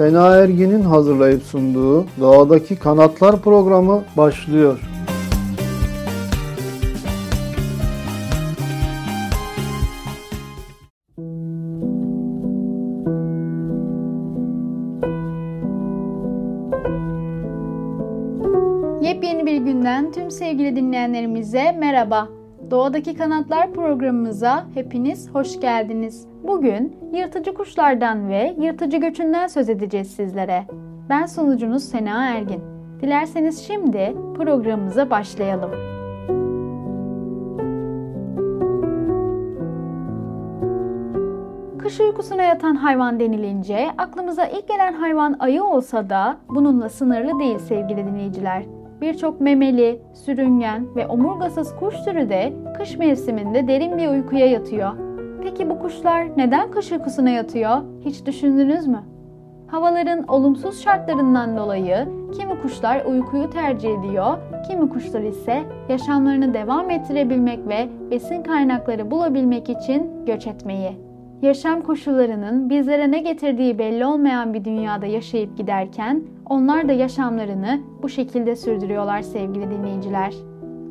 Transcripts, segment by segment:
Sena Ergin'in hazırlayıp sunduğu Doğadaki Kanatlar programı başlıyor. Yepyeni bir günden tüm sevgili dinleyenlerimize merhaba. Doğadaki Kanatlar programımıza hepiniz hoş geldiniz. Bugün yırtıcı kuşlardan ve yırtıcı göçünden söz edeceğiz sizlere. Ben sunucunuz Sena Ergin. Dilerseniz şimdi programımıza başlayalım. Kış uykusuna yatan hayvan denilince aklımıza ilk gelen hayvan ayı olsa da bununla sınırlı değil sevgili dinleyiciler. Birçok memeli, sürüngen ve omurgasız kuş türü de kış mevsiminde derin bir uykuya yatıyor. Peki bu kuşlar neden kış uykusuna yatıyor? Hiç düşündünüz mü? Havaların olumsuz şartlarından dolayı kimi kuşlar uykuyu tercih ediyor, kimi kuşlar ise yaşamlarını devam ettirebilmek ve besin kaynakları bulabilmek için göç etmeyi. Yaşam koşullarının bizlere ne getirdiği belli olmayan bir dünyada yaşayıp giderken onlar da yaşamlarını bu şekilde sürdürüyorlar sevgili dinleyiciler.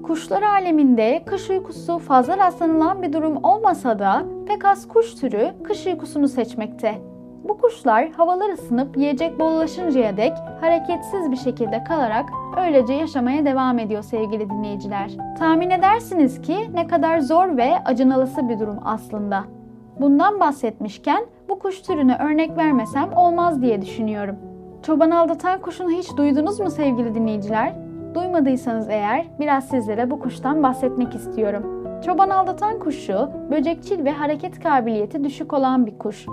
Kuşlar aleminde kış uykusu fazla rastlanılan bir durum olmasa da pek az kuş türü kış uykusunu seçmekte. Bu kuşlar havalar ısınıp yiyecek bollaşıncaya dek hareketsiz bir şekilde kalarak öylece yaşamaya devam ediyor sevgili dinleyiciler. Tahmin edersiniz ki ne kadar zor ve acınalısı bir durum aslında. Bundan bahsetmişken bu kuş türüne örnek vermesem olmaz diye düşünüyorum. Çoban aldatan kuşunu hiç duydunuz mu sevgili dinleyiciler? Duymadıysanız eğer biraz sizlere bu kuştan bahsetmek istiyorum. Çoban aldatan kuşu böcekçil ve hareket kabiliyeti düşük olan bir kuş.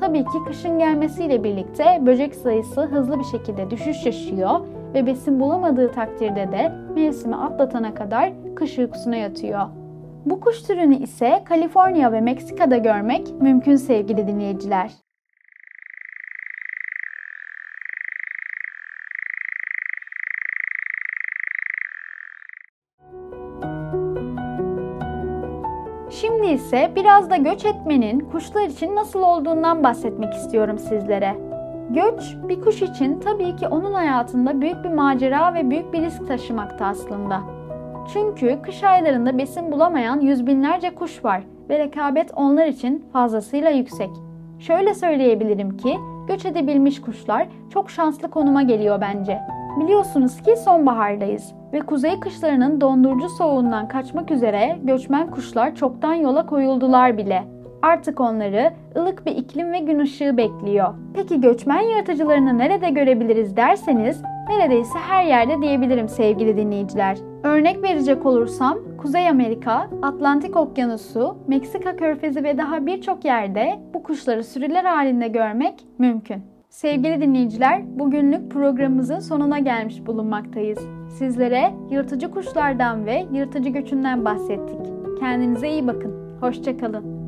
Tabii ki kışın gelmesiyle birlikte böcek sayısı hızlı bir şekilde düşüş yaşıyor ve besin bulamadığı takdirde de mevsimi atlatana kadar kış uykusuna yatıyor. Bu kuş türünü ise Kaliforniya ve Meksika'da görmek mümkün sevgili dinleyiciler. Şimdi ise biraz da göç etmenin kuşlar için nasıl olduğundan bahsetmek istiyorum sizlere. Göç bir kuş için tabii ki onun hayatında büyük bir macera ve büyük bir risk taşımakta aslında. Çünkü kış aylarında besin bulamayan yüz binlerce kuş var ve rekabet onlar için fazlasıyla yüksek. Şöyle söyleyebilirim ki göç edebilmiş kuşlar çok şanslı konuma geliyor bence. Biliyorsunuz ki sonbahardayız ve kuzey kışlarının dondurucu soğuğundan kaçmak üzere göçmen kuşlar çoktan yola koyuldular bile. Artık onları ılık bir iklim ve gün ışığı bekliyor. Peki göçmen yaratıcılarını nerede görebiliriz derseniz neredeyse her yerde diyebilirim sevgili dinleyiciler. Örnek verecek olursam Kuzey Amerika, Atlantik Okyanusu, Meksika Körfezi ve daha birçok yerde bu kuşları sürüler halinde görmek mümkün. Sevgili dinleyiciler, bugünlük programımızın sonuna gelmiş bulunmaktayız. Sizlere yırtıcı kuşlardan ve yırtıcı göçünden bahsettik. Kendinize iyi bakın. Hoşçakalın.